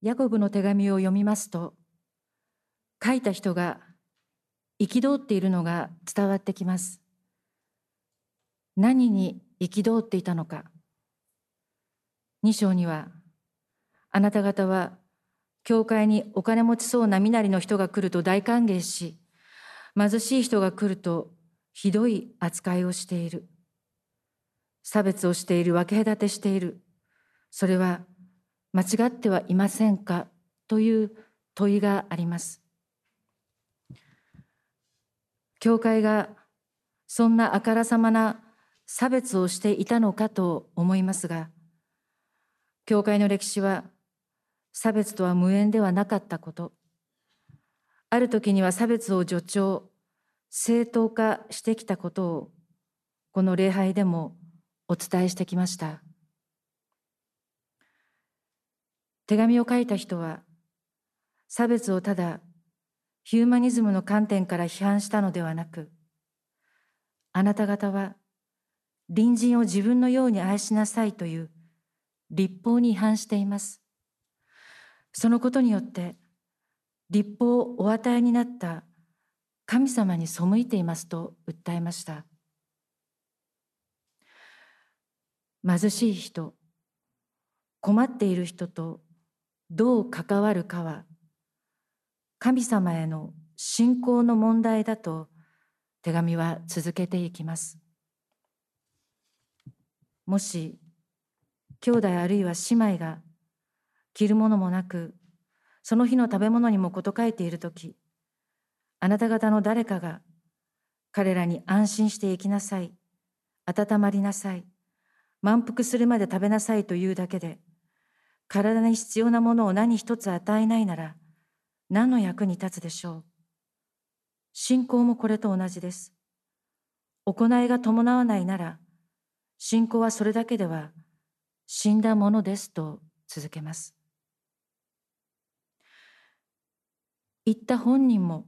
ヤコブの手紙を読みますと、書いた人が憤っているのが伝わってきます。何に憤っていたのか。2章には、あなた方は教会にお金持ちそうな身なりの人が来ると大歓迎し、貧しい人が来るとひどい扱いをしている。差別をしている、分け隔てしている。それは間違ってはいませんか？という問いがあります。教会がそんなあからさまな差別をしていたのかと思いますが、教会の歴史は差別とは無縁ではなかったこと、ある時には差別を助長、正当化してきたことを、この礼拝でもお伝えしてきました。手紙を書いた人は、差別をただヒューマニズムの観点から批判したのではなく、あなた方は隣人を自分のように愛しなさいという立法に違反しています。そのことによって立法をお与えになった神様に背いていますと訴えました貧しい人困っている人とどう関わるかは神様への信仰の問題だと手紙は続けていきます。もし兄弟あるいは姉妹が着るものもなく、その日の食べ物にも事欠いているとき、あなた方の誰かが彼らに安心して生きなさい、温まりなさい、満腹するまで食べなさいというだけで、体に必要なものを何一つ与えないなら、何の役に立つでしょう。信仰もこれと同じです。行いが伴わないなら、信仰はそれだけでは死んだものですと続けます。言った本人も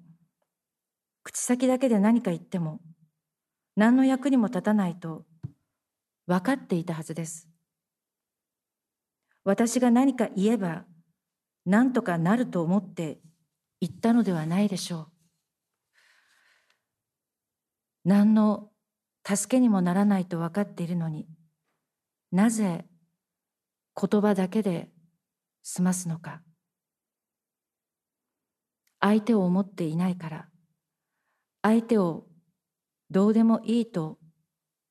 口先だけで何か言っても何の役にも立たないと分かっていたはずです。私が何か言えば何とかなると思って言ったのではないでしょう。何の助けにもならないと分かっているのになぜ言葉だけで済ますのか。相手を思っていないから相手をどうでもいいと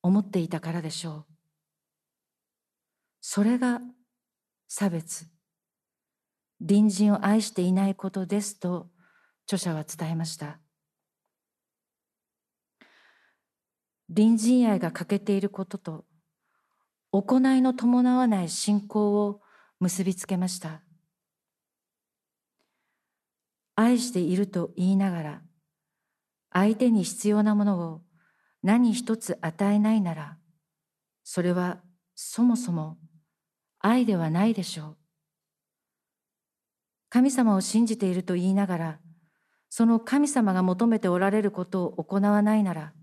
思っていたからでしょうそれが差別。隣人を愛していないことですと著者は伝えました。隣人愛が欠けていることと行いの伴わない信仰を結びつけました。愛していると言いながら、相手に必要なものを何一つ与えないなら、それはそもそも愛ではないでしょう。神様を信じていると言いながら、その神様が求めておられることを行わないなら、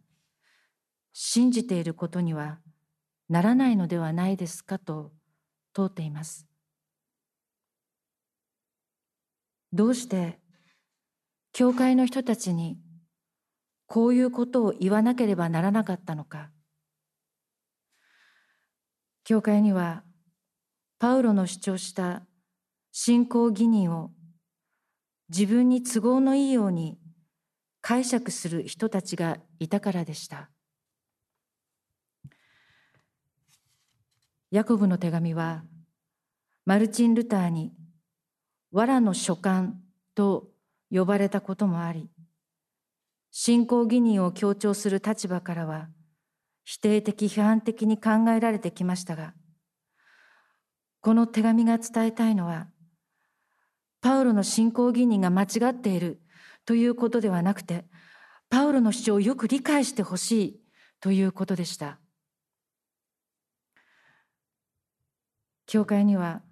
信じていることにはならないのではないですかと問うています。どうして教会の人たちにこういうことを言わなければならなかったのか教会にはパウロの主張した信仰義人を自分に都合のいいように解釈する人たちがいたからでした。ヤコブの手紙はマルチン・ルターに「藁の書簡」と呼ばれたこともあり、信仰義人を強調する立場からは、否定的批判的に考えられてきましたが、この手紙が伝えたいのは、パウロの信仰義人が間違っているということではなくて、パウロの主張をよく理解してほしいということでした。教会には、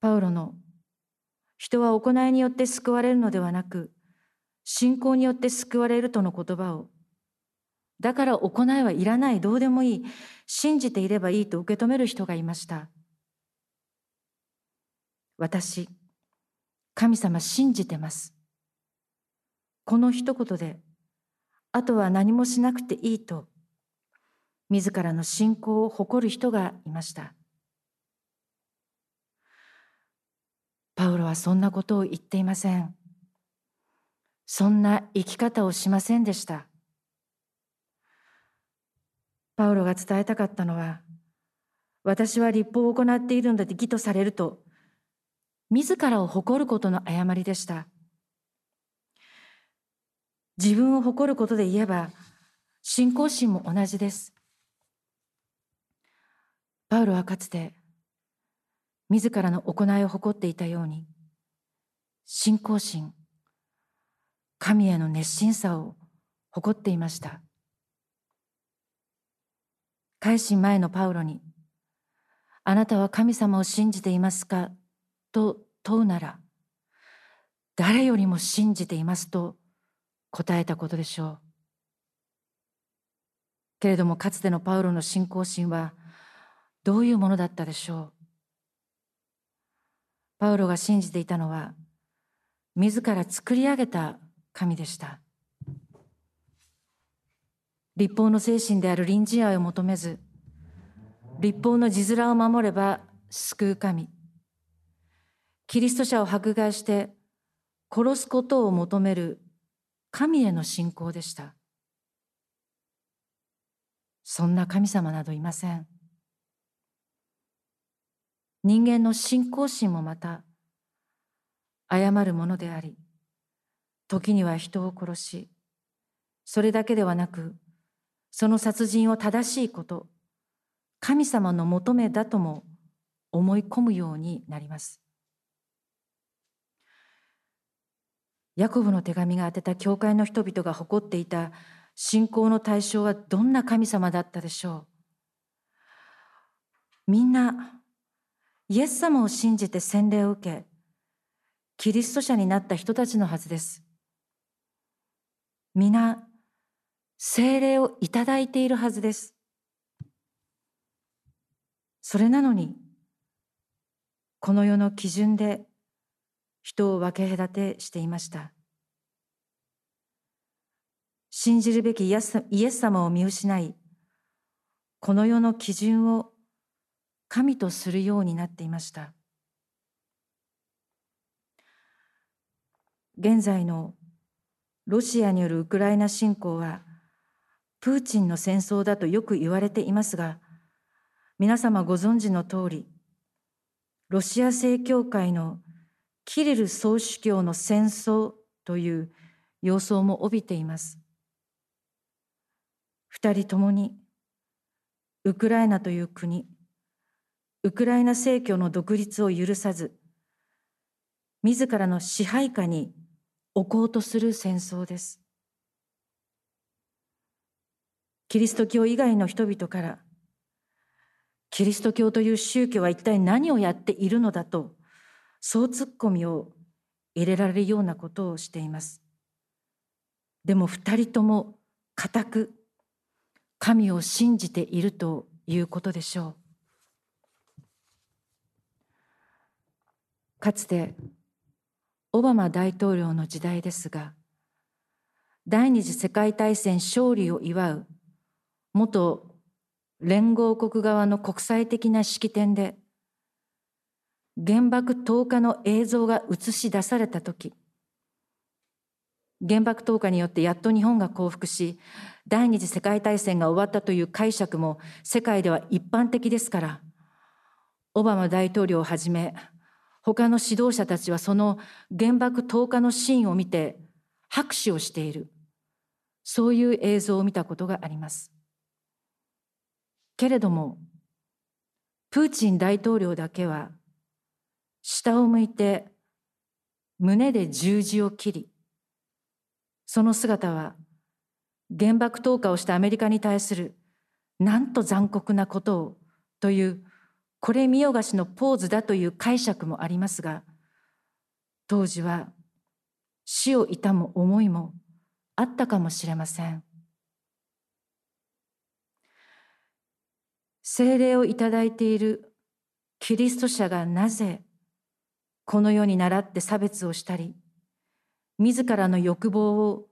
パウロの人は行いによって救われるのではなく、信仰によって救われるとの言葉を、だから行いはいらない、どうでもいい、信じていればいいと受け止める人がいました。私、神様信じてます。この一言で、あとは何もしなくていいと、自らの信仰を誇る人がいました。パウロはそんなことを言っていません。そんな生き方をしませんでした。パウロが伝えたかったのは、私は立法を行っているので義とされると、自らを誇ることの誤りでした。自分を誇ることで言えば、信仰心も同じです。パウロはかつて、自らの行いを誇っていたように、信仰心、神への熱心さを誇っていました。改心前のパウロに、あなたは神様を信じていますか？と問うなら、誰よりも信じていますと答えたことでしょう。けれどもかつてのパウロの信仰心はどういうものだったでしょう。パウロが信じていたのは、自ら作り上げた神でした。立法の精神である臨時愛を求めず、立法の字面を守れば救う神。キリスト者を迫害して殺すことを求める神への信仰でした。そんな神様などいません。人間の信仰心もまた誤るものであり時には人を殺しそれだけではなくその殺人を正しいこと神様の求めだとも思い込むようになりますヤコブの手紙が宛てた教会の人々が誇っていた信仰の対象はどんな神様だったでしょう？みんなイエス様を信じて洗礼を受け、キリスト者になった人たちのはずです。皆、聖霊をいただいているはずです。それなのに、この世の基準で人を分け隔てしていました。信じるべきイエス様を見失い、この世の基準を神とするようになっていました現在のロシアによるウクライナ侵攻はプーチンの戦争だとよく言われていますが皆様ご存知の通りロシア正教会のキリル総主教の戦争という様相も帯びています二人ともにウクライナという国ウクライナ正教の独立を許さず、自らの支配下に置こうとする戦争です。キリスト教以外の人々から、キリスト教という宗教は一体何をやっているのだと、そうツッコミを入れられるようなことをしています。でも二人とも固く神を信じているということでしょう。かつてオバマ大統領の時代ですが第二次世界大戦勝利を祝う元連合国側の国際的な式典で原爆投下の映像が映し出された時原爆投下によってやっと日本が降伏し第二次世界大戦が終わったという解釈も世界では一般的ですからオバマ大統領をはじめ他の指導者たちはその原爆投下のシーンを見て拍手をしている。そういう映像を見たことがあります。けれども、プーチン大統領だけは下を向いて胸で十字を切り、その姿は原爆投下をしたアメリカに対するなんと残酷なことをというこれ見よがしのポーズだという解釈もありますが、当時は死を悼む思いもあったかもしれません。聖霊をいただいているキリスト者がなぜこの世に倣って差別をしたり、自らの欲望を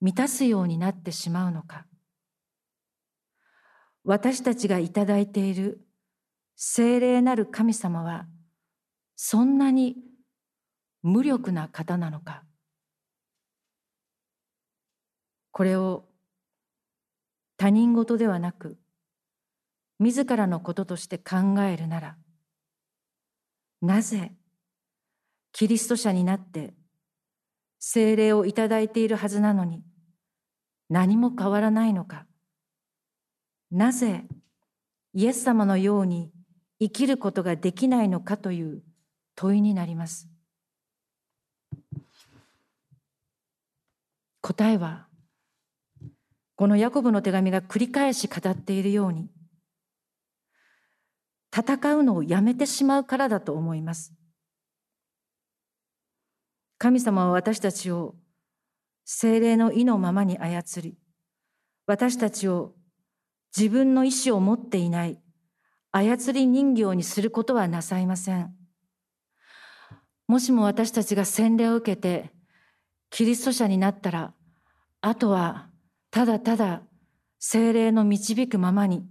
満たすようになってしまうのか。私たちがいただいている聖霊なる神様は、そんなに無力な方なのか。これを他人事ではなく、自らのこととして考えるなら、なぜキリスト者になって聖霊をいただいているはずなのに何も変わらないのかなぜイエス様のように生きることができないのかという問いになります答えはこのヤコブの手紙が繰り返し語っているように戦うのをやめてしまうからだと思います。神様は私たちを精霊の意のままに操り、私たちを自分の意志を持っていない操り人形にすることはなさいません。もしも私たちが洗礼を受けてキリスト者になったら、あとはただただ精霊の導くままに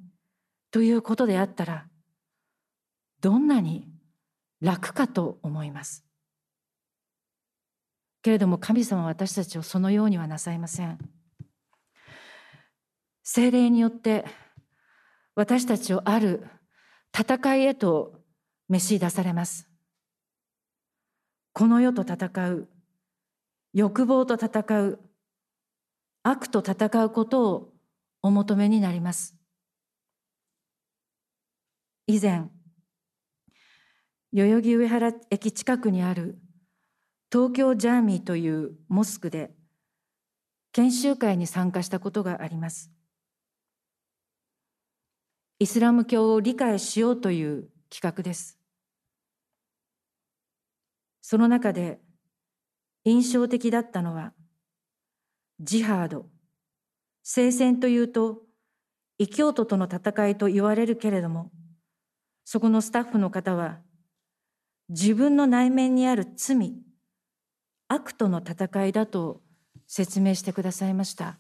ということであったら、どんなに楽かと思います。けれども神様は私たちをそのようにはなさいません。精霊によって私たちをある戦いへと召し出されます。この世と戦う、欲望と戦う、悪と戦うことをお求めになります。以前、代々木上原駅近くにある東京ジャーミーというモスクで研修会に参加したことがあります。イスラム教を理解しようという企画です。その中で印象的だったのはジハード、聖戦というと異教徒との戦いと言われるけれどもそこのスタッフの方は自分の内面にある罪、悪との戦いだと説明してくださいました。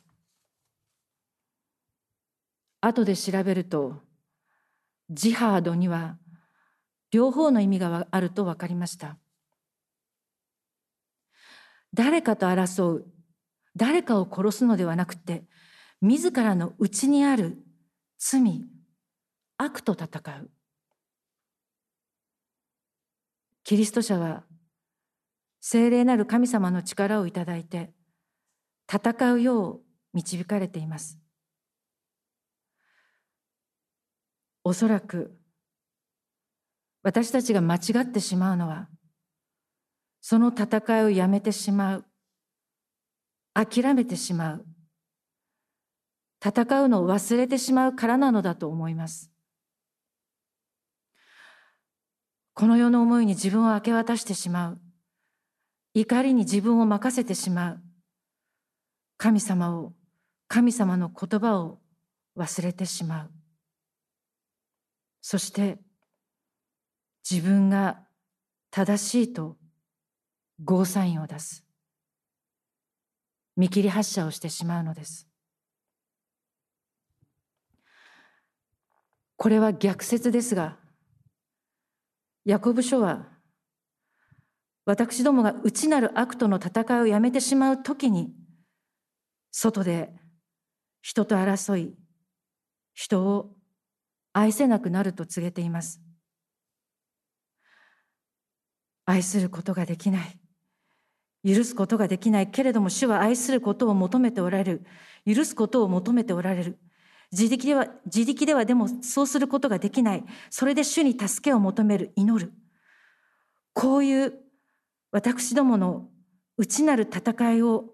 後で調べると、ジハードには両方の意味があると分かりました。誰かと争う、誰かを殺すのではなくて、自らの内にある罪、悪と戦う。キリスト者は聖霊なる神様の力をいただいて戦うよう導かれています。おそらく私たちが間違ってしまうのはその戦いをやめてしまう諦めてしまう戦うのを忘れてしまうからなのだと思います。この世の思いに自分を明け渡してしまう。怒りに自分を任せてしまう。神様を、神様の言葉を忘れてしまう。そして自分が正しいとゴーサインを出す。見切り発車をしてしまうのです。これは逆説ですが、ヤコブ書は私どもが内なる悪との戦いをやめてしまうときに外で人と争い人を愛せなくなると告げています。愛することができない。許すことができない。けれども主は愛することを求めておられる。許すことを求めておられる。自力では、自力ではでもそうすることができない。それで主に助けを求める、祈る。こういう私どもの内なる戦いを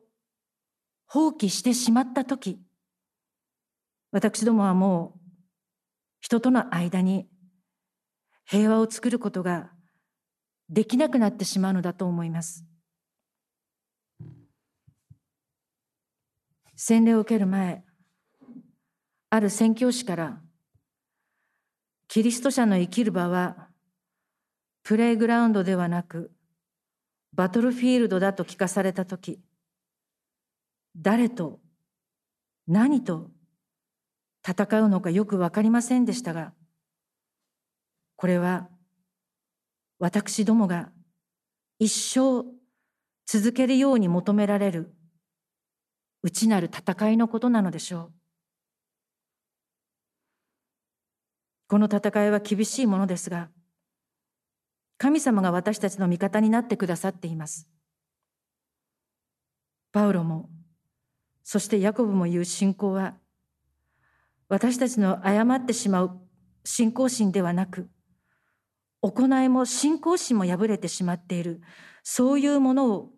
放棄してしまったとき、私どもはもう人との間に平和を作ることができなくなってしまうのだと思います。洗礼を受ける前、ある宣教師から、キリスト者の生きる場は、プレイグラウンドではなくバトルフィールドだと聞かされた時誰と何と戦うのかよく分かりませんでしたがこれは私どもが一生続けるように求められる内なる戦いのことなのでしょう。この戦いは厳しいものですが、神様が私たちの味方になってくださっています。パウロも、そしてヤコブも言う信仰は、私たちの誤ってしまう信仰心ではなく、行いも信仰心も破れてしまっている、そういうものを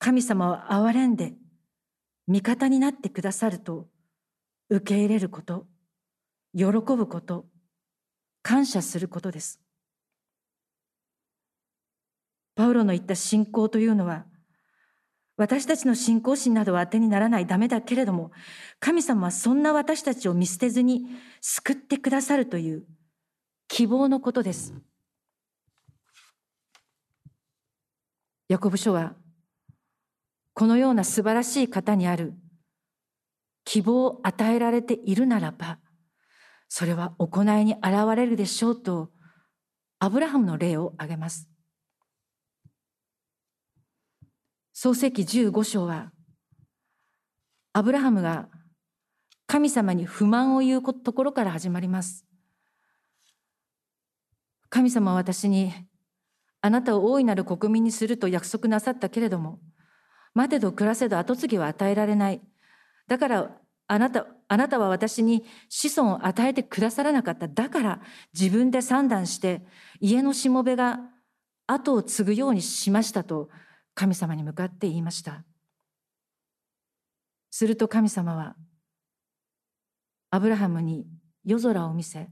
神様は憐れんで、味方になってくださると受け入れること、喜ぶこと、感謝することです。パウロの言った信仰というのは、私たちの信仰心などは当てにならないダメだけれども、神様はそんな私たちを見捨てずに救ってくださるという希望のことです。ヤコブ書はこのような素晴らしい方にある希望を与えられているならば、それは行いに現れるでしょうと、アブラハムの例を挙げます。創世記15章は、アブラハムが神様に不満を言うところから始まります。神様は私に、あなたを大いなる国民にすると約束なさったけれども、待てど暮らせど後継ぎは与えられない。だからあなた、あなたは私に子孫を与えてくださらなかった。だから自分で算段して家のしもべが後を継ぐようにしましたと神様に向かって言いました。すると神様はアブラハムに夜空を見せ、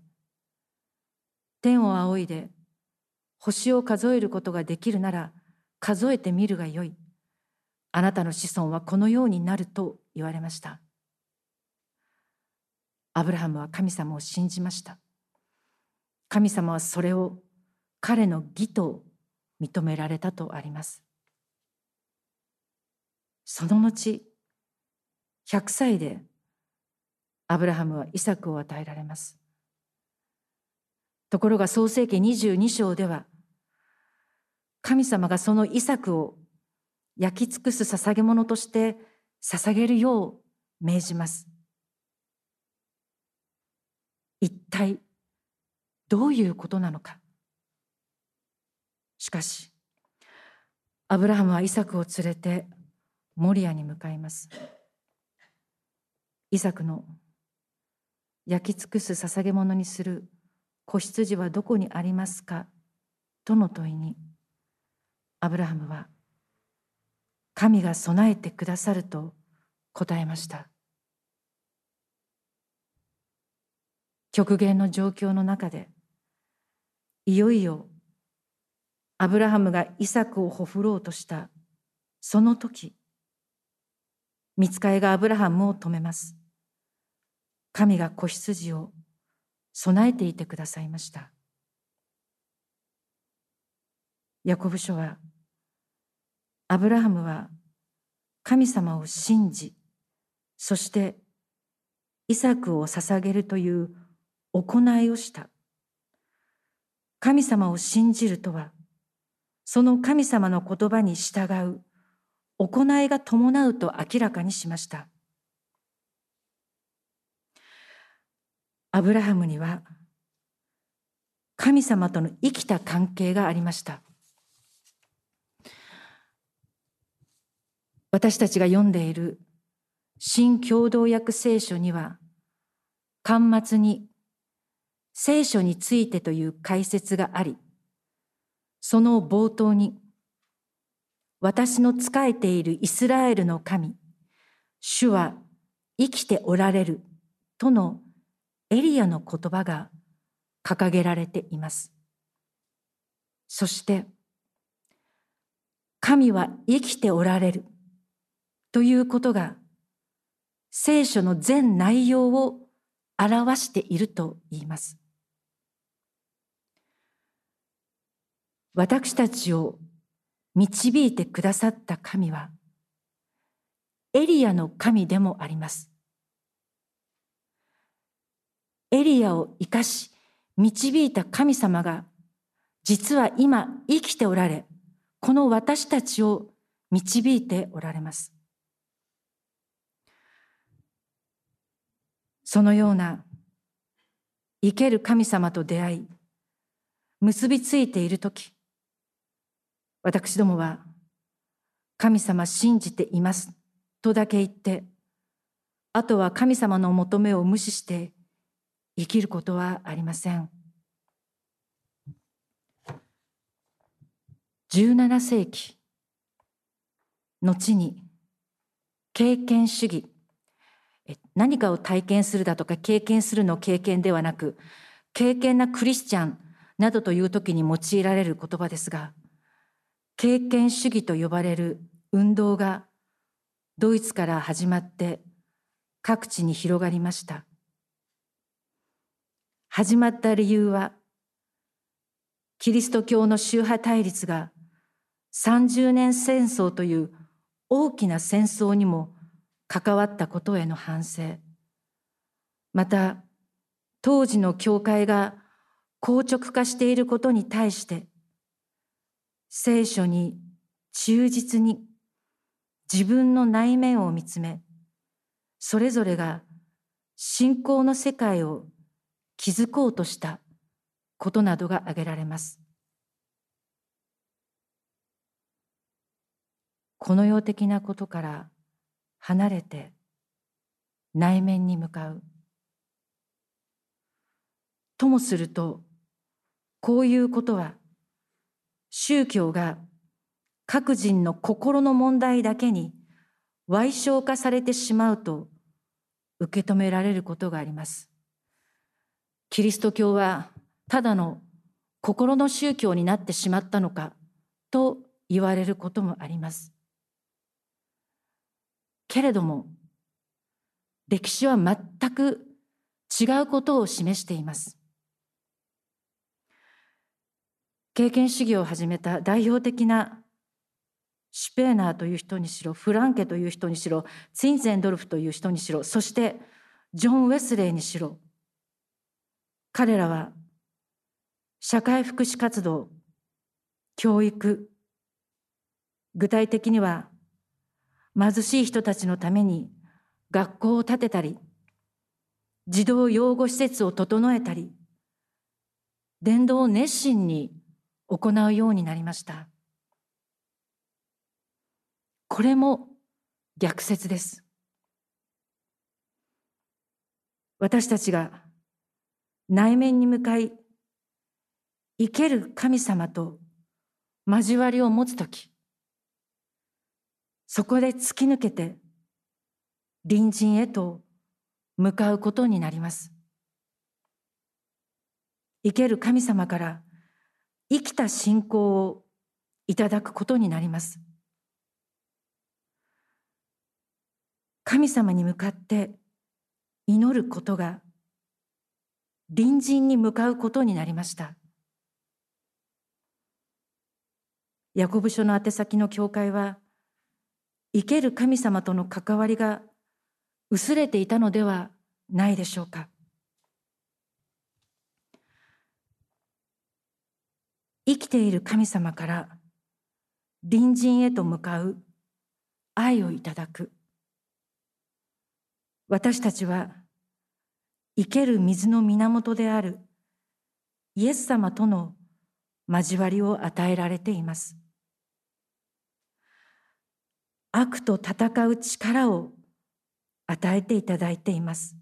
天を仰いで星を数えることができるなら数えてみるがよい。あなたの子孫はこのようになると言われました。アブラハムは神様を信じました。神様はそれを彼の義と認められたとあります。その後、100歳でアブラハムはイサクを与えられます。ところが創世記22章では、神様がそのイサクを焼き尽くす捧げ物として捧げるよう命じます。一体どういうことなのか。しかし、アブラハムはイサクを連れてモリアに向かいます。イサクの焼き尽くす捧げ物にする子羊はどこにありますか？との問いに、アブラハムは神が備えてくださると答えました極限の状況の中でいよいよアブラハムがイサクをほふろうとしたその時見つかいがアブラハムを止めます神が子羊を備えていてくださいましたヤコブ書はアブラハムは神様を信じ、そしてイサクを捧げるという行いをした。神様を信じるとは、その神様の言葉に従う行いが伴うと明らかにしました。アブラハムには神様との生きた関係がありました。私たちが読んでいる新共同訳聖書には、端末に聖書についてという解説があり、その冒頭に、私の仕えているイスラエルの神、主は生きておられるとのエリアの言葉が掲げられています。そして、神は生きておられる。ということが聖書の全内容を表していると言います。私たちを導いてくださった神は、エリアの神でもあります。エリアを生かし、導いた神様が、実は今生きておられ、この私たちを導いておられます。そのような生ける神様と出会い、結びついているとき、私どもは神様信じていますとだけ言って、あとは神様の求めを無視して生きることはありません。17世紀、後に経験主義、何かを体験するだとか経験するの経験ではなく、経験なクリスチャンなどという時に用いられる言葉ですが、経験主義と呼ばれる運動がドイツから始まって各地に広がりました。始まった理由は、キリスト教の宗派対立が30年戦争という大きな戦争にも関わったことへの反省また当時の教会が硬直化していることに対して聖書に忠実に自分の内面を見つめそれぞれが信仰の世界を築こうとしたことなどが挙げられます。この世的なことから離れて内面に向かう。ともするとこういうことは宗教が各人の心の問題だけに歪償化されてしまうと受け止められることがあります。キリスト教はただの心の宗教になってしまったのかと言われることもあります。けれども歴史は全く違うことを示しています。経験主義を始めた代表的なシュペーナーという人にしろフランケという人にしろツインゼンドルフという人にしろそしてジョン・ウェスレーにしろ彼らは社会福祉活動教育具体的には貧しい人たちのために学校を建てたり、児童養護施設を整えたり、伝道を熱心に行うようになりました。これも逆説です。私たちが内面に向かい、生ける神様と交わりを持つとき、そこで突き抜けて隣人へと向かうことになります。生ける神様から生きた信仰をいただくことになります。神様に向かって祈ることが隣人に向かうことになりました。ヤコブ書の宛先の教会は生ける神様との関わりが薄れていたのではないでしょうか生きている神様から隣人へと向かう愛をいただく私たちは生ける水の源であるイエス様との交わりを与えられています悪と戦う力を与えていただいています。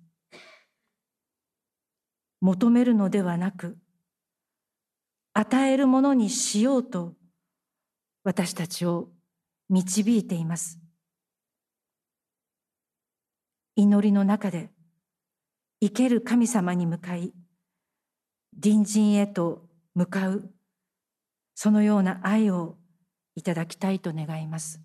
求めるのではなく、与えるものにしようと私たちを導いています。祈りの中で生ける神様に向かい、隣人へと向かう、そのような愛をいただきたいと願います。